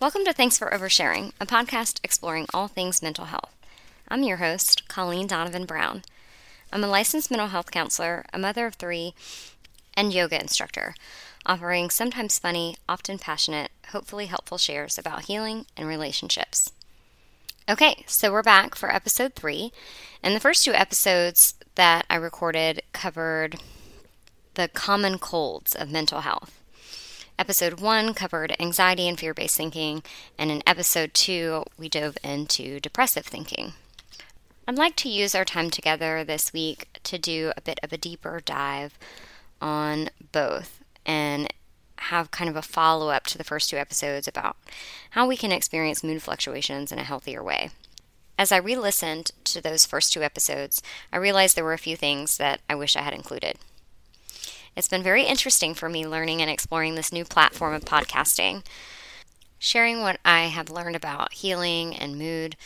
Welcome to Thanks for Oversharing, a podcast exploring all things mental health. I'm your host, Colleen Donovan Brown. I'm a licensed mental health counselor, a mother of three, and yoga instructor, offering sometimes funny, often passionate, hopefully helpful shares about healing and relationships. Okay, so we're back for episode three, and the first two episodes that I recorded covered the common colds of mental health. Episode one covered anxiety and fear based thinking, and in episode two, we dove into depressive thinking. I'd like to use our time together this week to do a bit of a deeper dive on both and have kind of a follow up to the first two episodes about how we can experience mood fluctuations in a healthier way. As I re listened to those first two episodes, I realized there were a few things that I wish I had included. It's been very interesting for me learning and exploring this new platform of podcasting. Sharing what I have learned about healing and mood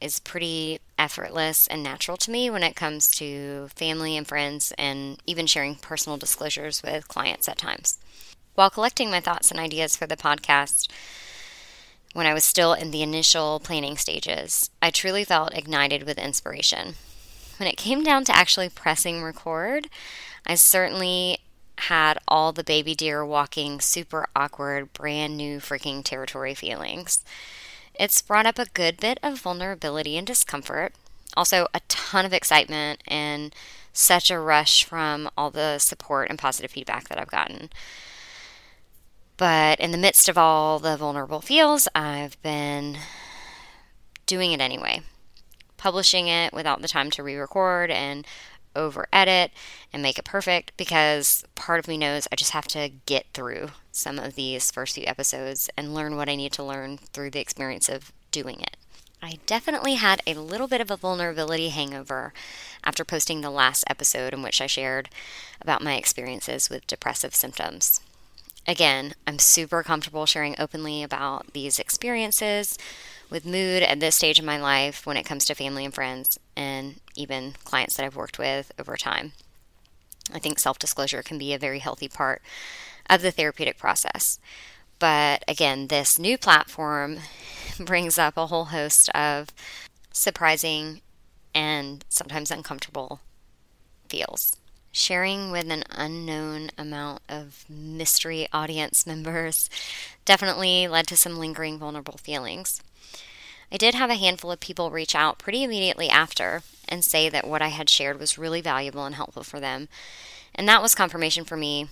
is pretty effortless and natural to me when it comes to family and friends, and even sharing personal disclosures with clients at times. While collecting my thoughts and ideas for the podcast, when I was still in the initial planning stages, I truly felt ignited with inspiration. When it came down to actually pressing record, I certainly had all the baby deer walking super awkward, brand new freaking territory feelings. It's brought up a good bit of vulnerability and discomfort, also a ton of excitement and such a rush from all the support and positive feedback that I've gotten. But in the midst of all the vulnerable feels, I've been doing it anyway, publishing it without the time to re record and over edit and make it perfect because part of me knows I just have to get through some of these first few episodes and learn what I need to learn through the experience of doing it. I definitely had a little bit of a vulnerability hangover after posting the last episode in which I shared about my experiences with depressive symptoms. Again, I'm super comfortable sharing openly about these experiences with mood at this stage of my life when it comes to family and friends and even clients that I've worked with over time. I think self disclosure can be a very healthy part of the therapeutic process. But again, this new platform brings up a whole host of surprising and sometimes uncomfortable feels. Sharing with an unknown amount of mystery audience members definitely led to some lingering vulnerable feelings. I did have a handful of people reach out pretty immediately after and say that what I had shared was really valuable and helpful for them. And that was confirmation for me.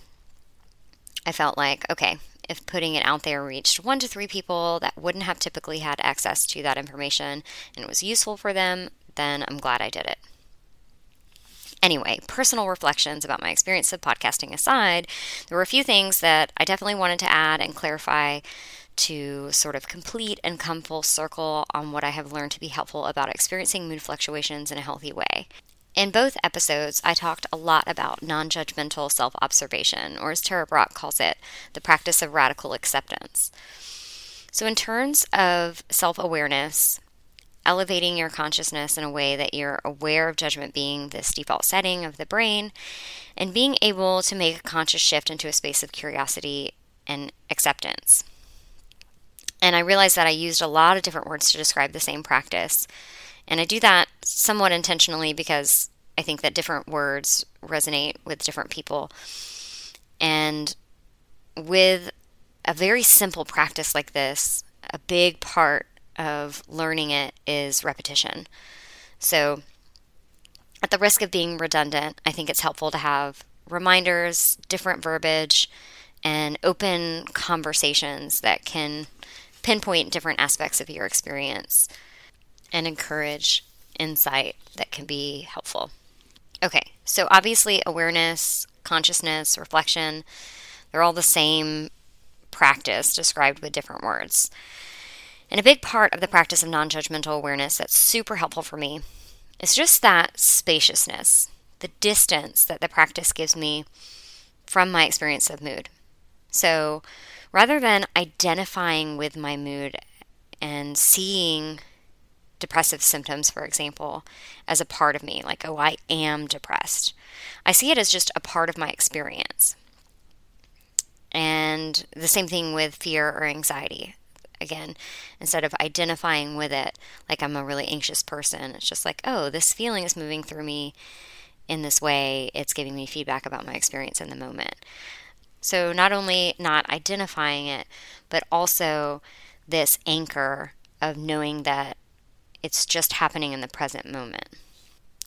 I felt like, okay, if putting it out there reached one to three people that wouldn't have typically had access to that information and it was useful for them, then I'm glad I did it. Anyway, personal reflections about my experience of podcasting aside, there were a few things that I definitely wanted to add and clarify to sort of complete and come full circle on what I have learned to be helpful about experiencing mood fluctuations in a healthy way. In both episodes, I talked a lot about non judgmental self observation, or as Tara Brach calls it, the practice of radical acceptance. So, in terms of self awareness, elevating your consciousness in a way that you're aware of judgment being this default setting of the brain, and being able to make a conscious shift into a space of curiosity and acceptance. And I realized that I used a lot of different words to describe the same practice. And I do that somewhat intentionally because I think that different words resonate with different people. And with a very simple practice like this, a big part of learning it is repetition. So, at the risk of being redundant, I think it's helpful to have reminders, different verbiage, and open conversations that can pinpoint different aspects of your experience and encourage insight that can be helpful. Okay, so obviously, awareness, consciousness, reflection, they're all the same practice described with different words. And a big part of the practice of non judgmental awareness that's super helpful for me is just that spaciousness, the distance that the practice gives me from my experience of mood. So, rather than identifying with my mood and seeing depressive symptoms, for example, as a part of me, like, oh, I am depressed, I see it as just a part of my experience. And the same thing with fear or anxiety. again instead of identifying with it like I'm a really anxious person. It's just like, oh, this feeling is moving through me in this way. It's giving me feedback about my experience in the moment. So, not only not identifying it, but also this anchor of knowing that it's just happening in the present moment.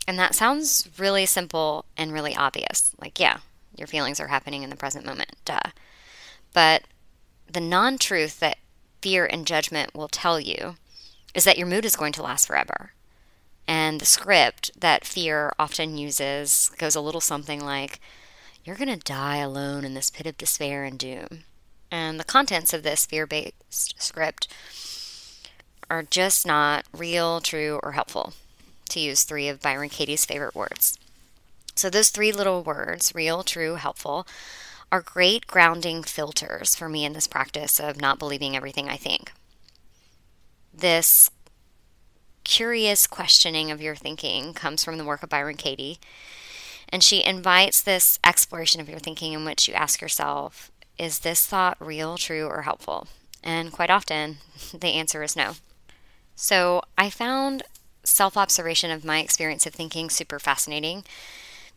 And that sounds really simple and really obvious. Like, yeah, your feelings are happening in the present moment. Duh. But the non truth that fear and judgment will tell you is that your mood is going to last forever. And the script that fear often uses goes a little something like, You're going to die alone in this pit of despair and doom. And the contents of this fear based script are just not real, true, or helpful, to use three of Byron Katie's favorite words. So, those three little words real, true, helpful are great grounding filters for me in this practice of not believing everything I think. This curious questioning of your thinking comes from the work of Byron Katie. And she invites this exploration of your thinking in which you ask yourself, is this thought real, true, or helpful? And quite often, the answer is no. So I found self observation of my experience of thinking super fascinating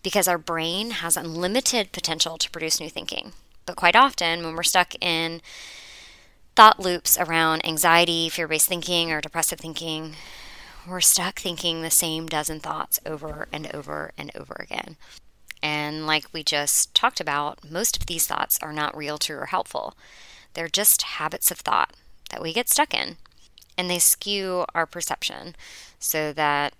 because our brain has unlimited potential to produce new thinking. But quite often, when we're stuck in thought loops around anxiety, fear based thinking, or depressive thinking, we're stuck thinking the same dozen thoughts over and over and over again. And like we just talked about, most of these thoughts are not real, true, or helpful. They're just habits of thought that we get stuck in. And they skew our perception so that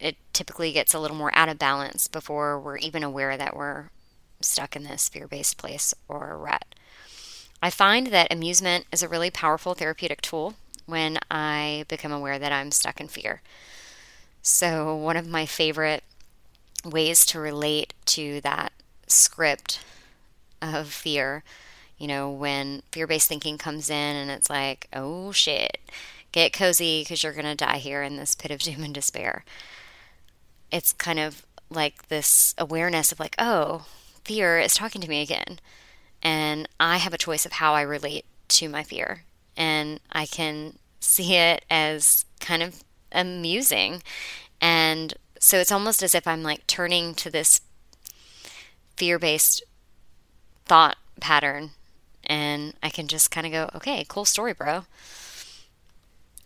it typically gets a little more out of balance before we're even aware that we're stuck in this fear based place or rut. I find that amusement is a really powerful therapeutic tool when I become aware that I'm stuck in fear. So, one of my favorite ways to relate to that script of fear, you know, when fear based thinking comes in and it's like, oh shit, get cozy because you're going to die here in this pit of doom and despair it's kind of like this awareness of like, oh, fear is talking to me again. And I have a choice of how I relate to my fear. And I can see it as kind of amusing. And so it's almost as if I'm like turning to this fear based thought pattern. And I can just kind of go, okay, cool story, bro.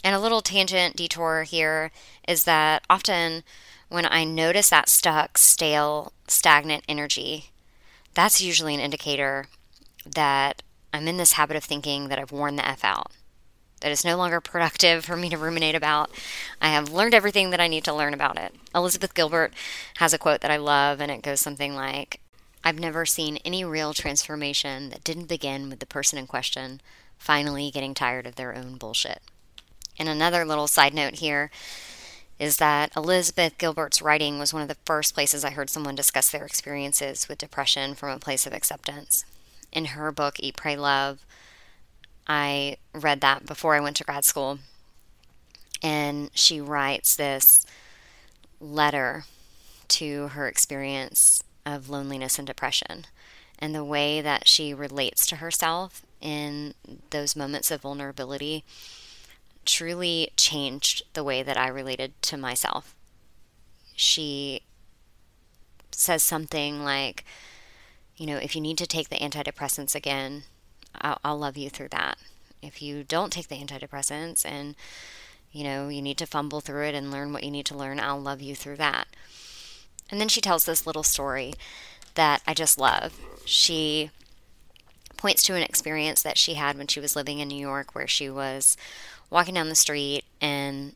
And a little tangent detour here is that often when I notice that stuck, stale, stagnant energy, that's usually an indicator that I'm in this habit of thinking that I've worn the F out, that it's no longer productive for me to ruminate about. I have learned everything that I need to learn about it. Elizabeth Gilbert has a quote that I love, and it goes something like I've never seen any real transformation that didn't begin with the person in question finally getting tired of their own bullshit. And another little side note here is that Elizabeth Gilbert's writing was one of the first places I heard someone discuss their experiences with depression from a place of acceptance. In her book, Eat, Pray, Love, I read that before I went to grad school. And she writes this letter to her experience of loneliness and depression and the way that she relates to herself in those moments of vulnerability truly changed the way that I related to myself. She says something like, you know, if you need to take the antidepressants again, I'll, I'll, love you through that. If you don't take the antidepressants and, you know, you need to fumble through it and learn what you need to learn, I'll love you through that. And then she tells this little story that I just love. She points to an experience that she had when she was living in New York where she was walking down the street and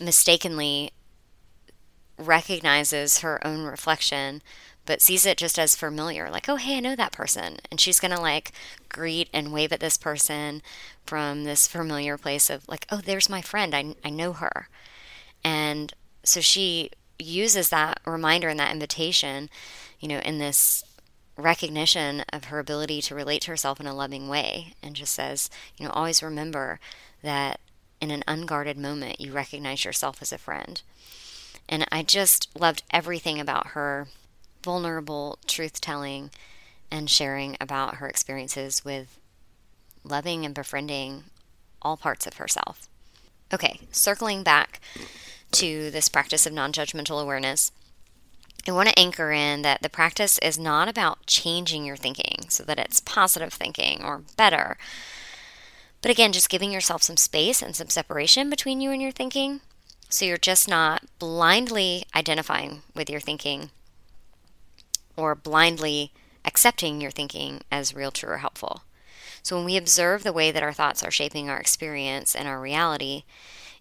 mistakenly recognizes her own reflection but sees it just as familiar like oh hey i know that person. And she's gonna like greet and wave at this person from this familiar place of like oh there's my friend. I, I know her. And so she uses that reminder and that invitation you know in this recognition of her ability to relate to herself in a loving way and just says you know always remember that in an unguarded moment you recognize yourself as a friend. And I just loved everything about her vulnerable truth telling and sharing about her experiences with loving and befriending all parts of herself. Okay, circling back to this practice of non judgmental awareness, I want to anchor in that the practice is not about changing your thinking so that it's positive thinking or better. But again, just giving yourself some space and some separation between you and your thinking. So you're just not blindly identifying with your thinking or blindly accepting your thinking as real, true, or helpful. So when we observe the way that our thoughts are shaping our experience and our reality,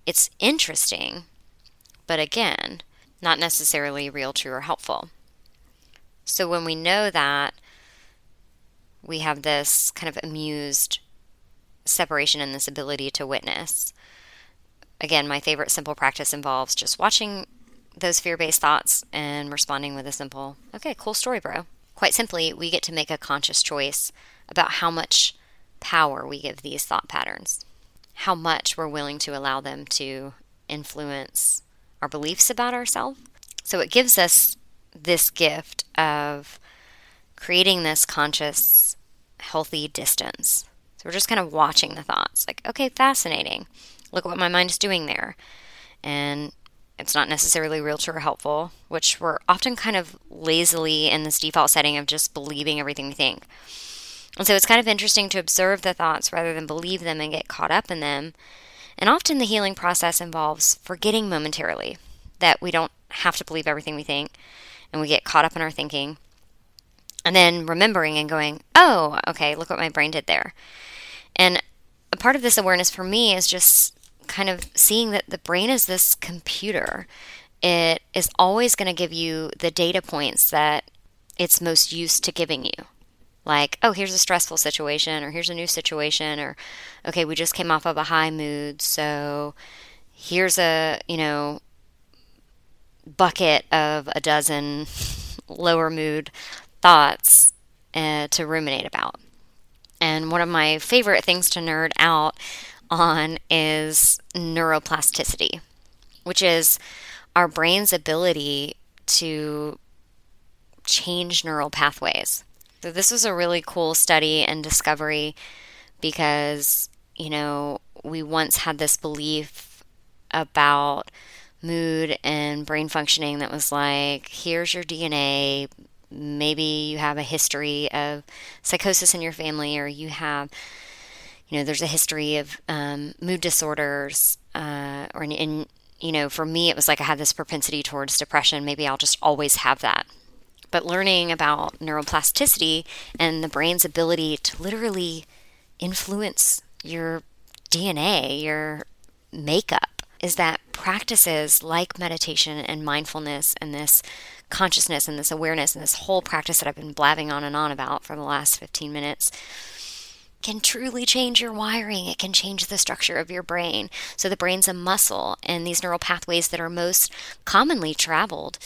it's interesting, but again, not necessarily real, true, or helpful. So when we know that, we have this kind of amused separation and this ability to witness. Again, my favorite simple practice involves just watching those fear based thoughts and responding with a simple, okay, cool story, bro. Quite simply, we get to make a conscious choice about how much power we give these thought patterns, how much we're willing to allow them to influence our beliefs about ourselves. So it gives us this gift of creating this conscious, healthy distance. So we're just kind of watching the thoughts, like, okay, fascinating. Look what my mind is doing there. And it's not necessarily real true or helpful, which we're often kind of lazily in this default setting of just believing everything we think. And so it's kind of interesting to observe the thoughts rather than believe them and get caught up in them. And often the healing process involves forgetting momentarily that we don't have to believe everything we think and we get caught up in our thinking. And then remembering and going, oh, okay, look what my brain did there. And a part of this awareness for me is just kind of seeing that the brain is this computer. It is always going to give you the data points that it's most used to giving you. Like, oh, here's a stressful situation, or here's a new situation, or okay, we just came off of a high mood, so here's a, you know, bucket of a dozen lower mood thoughts uh, to ruminate about. And one of my favorite things to nerd out on is neuroplasticity, which is our brain's ability to change neural pathways. So, this was a really cool study and discovery because, you know, we once had this belief about mood and brain functioning that was like, here's your DNA. Maybe you have a history of psychosis in your family, or you have you know, there's a history of um, mood disorders, uh, or in, you know, for me, it was like I had this propensity towards depression. Maybe I'll just always have that. But learning about neuroplasticity and the brain's ability to literally influence your DNA, your makeup, is that practices like meditation and mindfulness and this consciousness and this awareness and this whole practice that I've been blabbing on and on about for the last 15 minutes can truly change your wiring. It can change the structure of your brain. So, the brain's a muscle, and these neural pathways that are most commonly traveled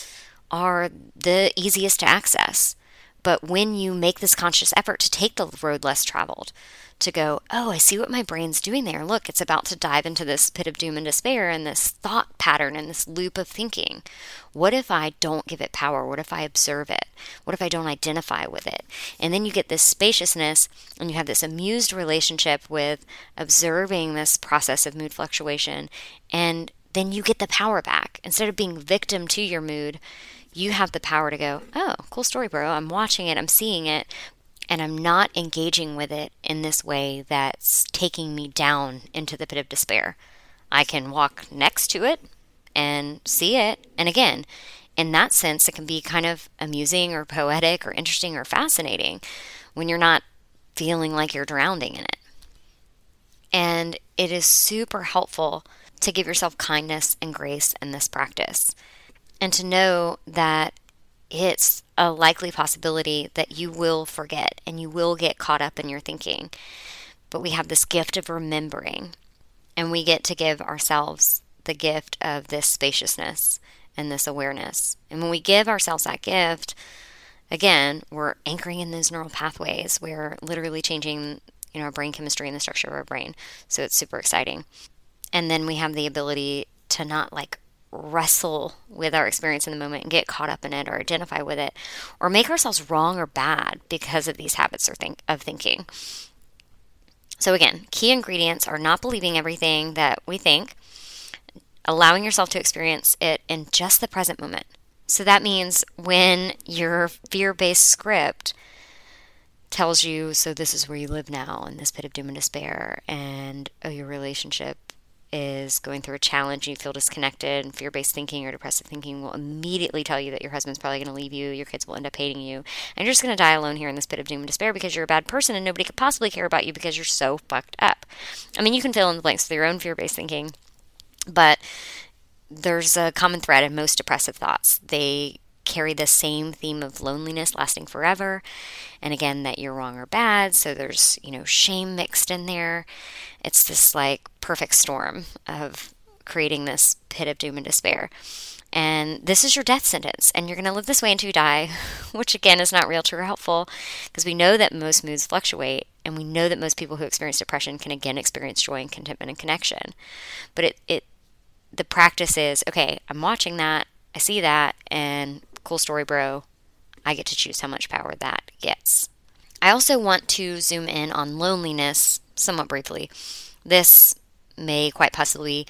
are the easiest to access. But when you make this conscious effort to take the road less traveled, to go, oh, I see what my brain's doing there. Look, it's about to dive into this pit of doom and despair and this thought pattern and this loop of thinking. What if I don't give it power? What if I observe it? What if I don't identify with it? And then you get this spaciousness and you have this amused relationship with observing this process of mood fluctuation. And then you get the power back. Instead of being victim to your mood, you have the power to go, oh, cool story, bro. I'm watching it, I'm seeing it, and I'm not engaging with it in this way that's taking me down into the pit of despair. I can walk next to it and see it. And again, in that sense, it can be kind of amusing or poetic or interesting or fascinating when you're not feeling like you're drowning in it. And it is super helpful to give yourself kindness and grace in this practice and to know that it's a likely possibility that you will forget and you will get caught up in your thinking. But we have this gift of remembering, and we get to give ourselves the gift of this spaciousness and this awareness. And when we give ourselves that gift, again, we're anchoring in those neural pathways. We're literally changing, you know, our brain chemistry and the structure of our brain. So it's super exciting. And then we have the ability to not like wrestle with our experience in the moment and get caught up in it or identify with it or make ourselves wrong or bad because of these habits or think of thinking. So, again, key ingredients are not believing everything that we think, allowing yourself to experience it in just the present moment. So, that means when your fear based script tells you, so this is where you live now, in this pit of doom and despair, and oh, your relationship is going through a challenge and you feel disconnected and fear-based thinking or depressive thinking will immediately tell you that your husband's probably going to leave you your kids will end up hating you and you're just going to die alone here in this pit of doom and despair because you're a bad person and nobody could possibly care about you because you're so fucked up. I mean you can fill in the blanks with your own fear-based thinking but there's a common thread in most depressive thoughts. They carry the same theme of loneliness lasting forever. And again that you're wrong or bad so there's you know shame mixed in there. It's this like perfect storm of creating this pit of doom and despair. And this is your death sentence and you're going to live this way until you die which again is not real true or helpful because we know that most moods fluctuate and we know that most people who experience depression can again experience joy and contentment and connection. But it, it the practice is okay i'm watching that i see that and Cool story, bro. I get to choose how much power that gets. I also want to zoom in on loneliness somewhat briefly. This may quite possibly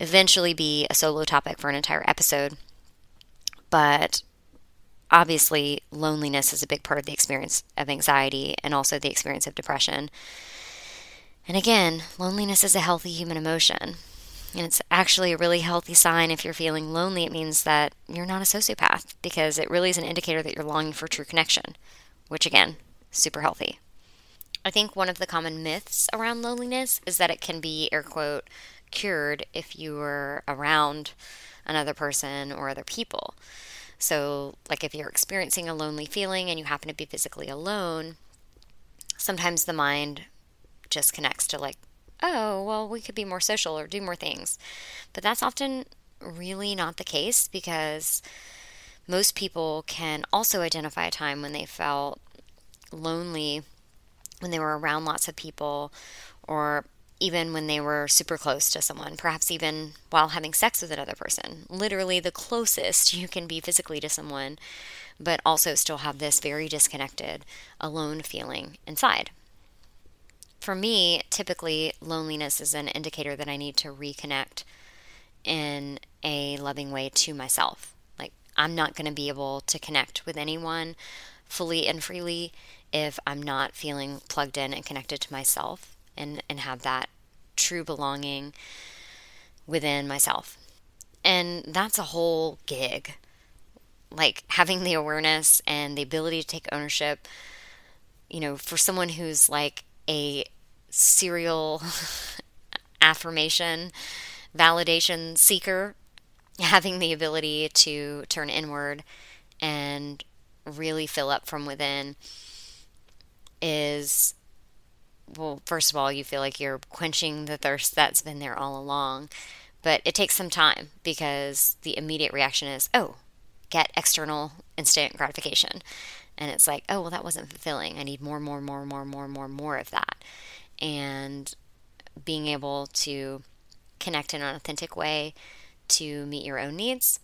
eventually be a solo topic for an entire episode, but obviously, loneliness is a big part of the experience of anxiety and also the experience of depression. And again, loneliness is a healthy human emotion. And it's actually a really healthy sign if you're feeling lonely. It means that you're not a sociopath because it really is an indicator that you're longing for true connection, which again, super healthy. I think one of the common myths around loneliness is that it can be, air quote, cured if you were around another person or other people. So, like if you're experiencing a lonely feeling and you happen to be physically alone, sometimes the mind just connects to like oh, well, we could be more social or do more things. But that's often really not the case because most people can also identify a time when they felt lonely when they were around lots of people or even when they were super close to someone, perhaps even while having sex with another person. Literally the closest you can be physically to someone, but also still have this very disconnected, alone feeling inside for me, typically loneliness is an indicator that I need to reconnect in a loving way to myself. Like, I'm not going to be able to connect with anyone fully and freely if I'm not feeling plugged in and connected to myself and, and have that true belonging within myself. And that's a whole gig. Like having the awareness and the ability to take ownership, you know, for someone who's like a serial affirmation, validation seeker, having the ability to turn inward and really fill up from within is well, first of all, you feel like you're quenching the thirst that's been there all along. But it takes some time because the immediate reaction is, oh, get external instant gratification. And it's like, oh, well, that wasn't fulfilling. I need more, more, more, more, more, more, more of that. And being able to connect in an authentic way to meet your own needs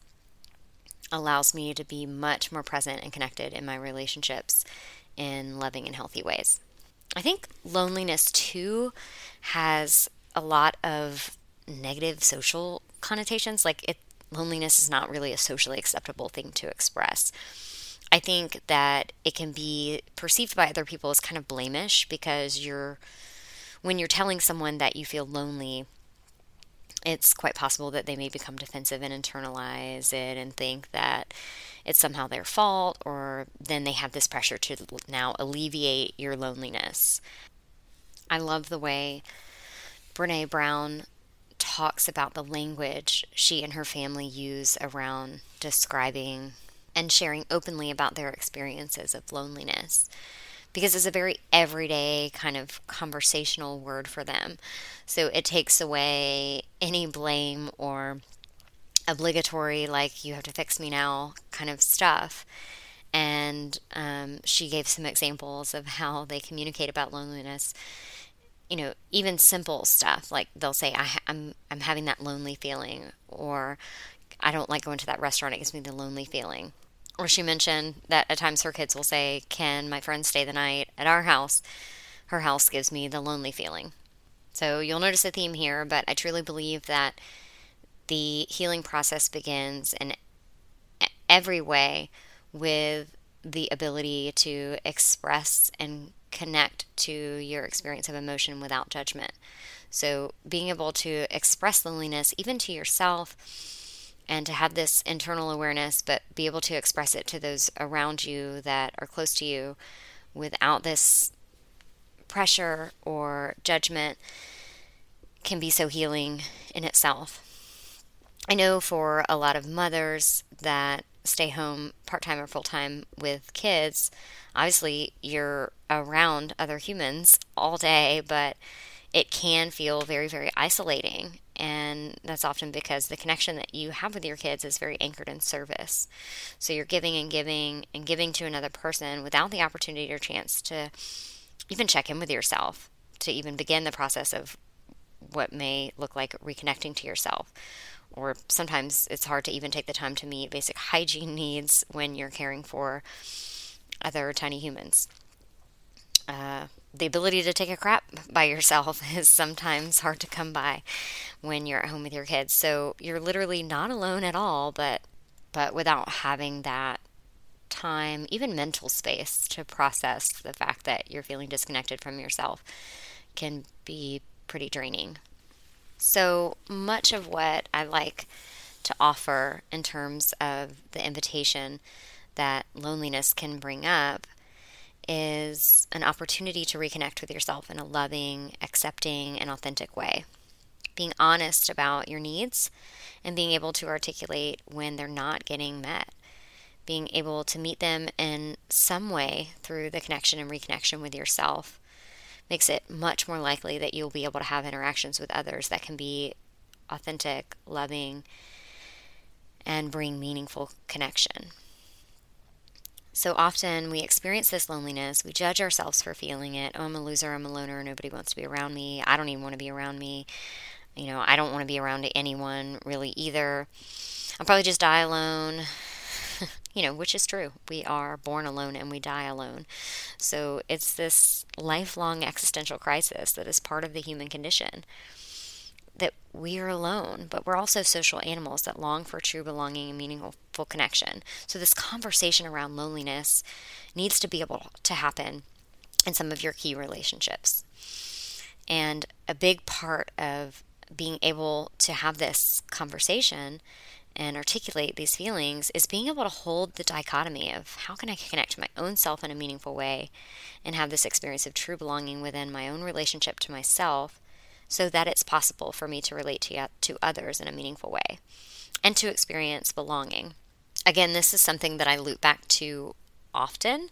allows me to be much more present and connected in my relationships in loving and healthy ways. I think loneliness too has a lot of negative social connotations. Like it, loneliness is not really a socially acceptable thing to express. I think that it can be perceived by other people as kind of blamish because you're when you're telling someone that you feel lonely, it's quite possible that they may become defensive and internalize it and think that it's somehow their fault, or then they have this pressure to now alleviate your loneliness. I love the way Brene Brown talks about the language she and her family use around describing and sharing openly about their experiences of loneliness because it's a very everyday kind of conversational word for them. So it takes away any blame or obligatory, like, you have to fix me now kind of stuff. And um, she gave some examples of how they communicate about loneliness. You know, even simple stuff like they'll say, I'm, I'm having that lonely feeling, or I don't like going to that restaurant, it gives me the lonely feeling or she mentioned that at times her kids will say, Can my friends stay the night at our house? her house gives me the lonely feeling. So you'll notice a theme here, but I truly believe that the healing process begins in every way with the ability to express and connect to your experience of emotion without judgment. So, being able to express loneliness even to yourself and to have this internal awareness, but be able to express it to those around you that are close to you without this pressure or judgment can be so healing in itself. I know for a lot of mothers that stay home part time or full time with kids, obviously you're around other humans all day, but it can feel very, very isolating. And that's often because the connection that you have with your kids is very anchored in service. So you're giving and giving and giving to another person without the opportunity or chance to even check in with yourself, to even begin the process of what may look like reconnecting to yourself. Or sometimes it's hard to even take the time to meet basic hygiene needs when you're caring for other tiny humans. Uh, the ability to take a crap by yourself is sometimes hard to come by when you're at home with your kids. So you're literally not alone at all, but but without having that time, even mental space to process the fact that you're feeling disconnected from yourself can be pretty draining. So much of what I like to offer in terms of the invitation that loneliness can bring up is an opportunity to reconnect with yourself in a loving, accepting, and authentic way. Being honest about your needs and being able to articulate when they're not getting met. Being able to meet them in some way through the connection and reconnection with yourself makes it much more likely that you'll be able to have interactions with others that can be authentic, loving, and bring meaningful connection. So often we experience this loneliness. We judge ourselves for feeling it. Oh, I'm a loser. I'm a loner. Nobody wants to be around me. I don't even want to be around me. You know, I don't want to be around anyone really either. I'll probably just die alone. you know, which is true. We are born alone and we die alone. So it's this lifelong existential crisis that is part of the human condition we are alone, but we're also social animals that long for true belonging and meaningful connection. So, this conversation around loneliness needs to be able to happen in some of your key relationships. And a big part of being able to have this conversation and articulate these feelings is being able to hold the dichotomy of how can I connect to my own self in a meaningful way and have this experience of true belonging within my own relationship to myself so that it's possible for me to relate to, to others in a meaningful way and to experience belonging. Again, this is something that I loop back to often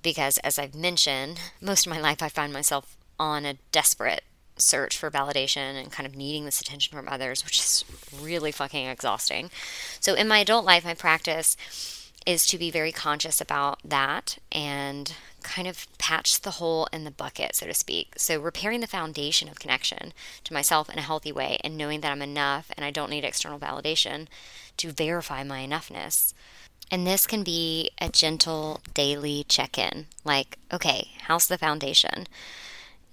because, as I've mentioned, most of my life I find myself on a desperate search for validation and kind of needing this attention from others, which is really fucking exhausting. So, in my adult life, I practice is to be very conscious about that and kind of patch the hole in the bucket, so to speak. So, repairing the foundation of connection to myself in a healthy way and knowing that I'm enough and I don't need external validation to verify my enoughness. And this can be a gentle daily check in like, okay, how's the foundation?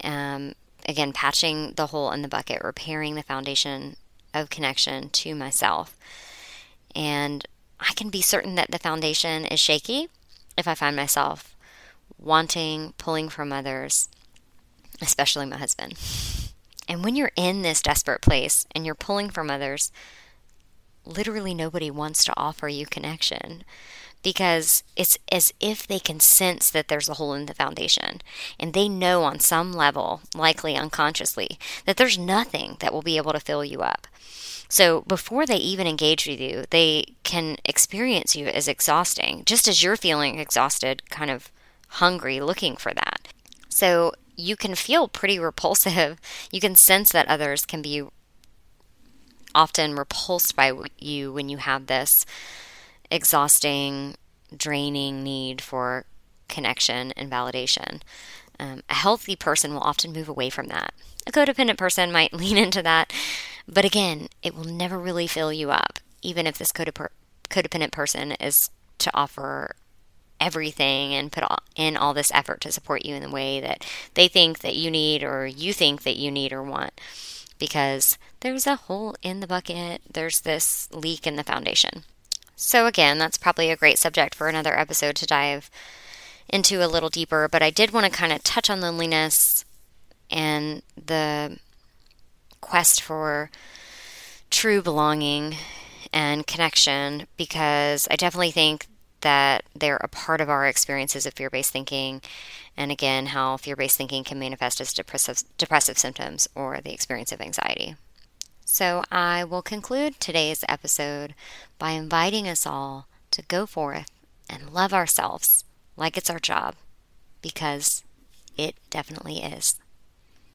Um, again, patching the hole in the bucket, repairing the foundation of connection to myself. And I can be certain that the foundation is shaky if I find myself wanting, pulling from others, especially my husband. And when you're in this desperate place and you're pulling from others, literally nobody wants to offer you connection because it's as if they can sense that there's a hole in the foundation. And they know on some level, likely unconsciously, that there's nothing that will be able to fill you up. So before they even engage with you, they can experience you as exhausting, just as you're feeling exhausted, kind of hungry, looking for that. So you can feel pretty repulsive. You can sense that others can be often repulsed by you when you have this exhausting, draining need for connection and validation. Um, a healthy person will often move away from that. A codependent person might lean into that, but again, it will never really fill you up, even if this codep- codependent person is to offer everything and put in all this effort to support you in the way that they think that you need or you think that you need or want because there's a hole in the bucket, there's this leak in the foundation. So, again, that's probably a great subject for another episode to dive into a little deeper, but I did want to kind of touch on loneliness and the quest for true belonging and connection because I definitely think that they're a part of our experiences of fear based thinking, and again, how fear based thinking can manifest as depressive, depressive symptoms or the experience of anxiety. So, I will conclude today's episode by inviting us all to go forth and love ourselves like it's our job, because it definitely is.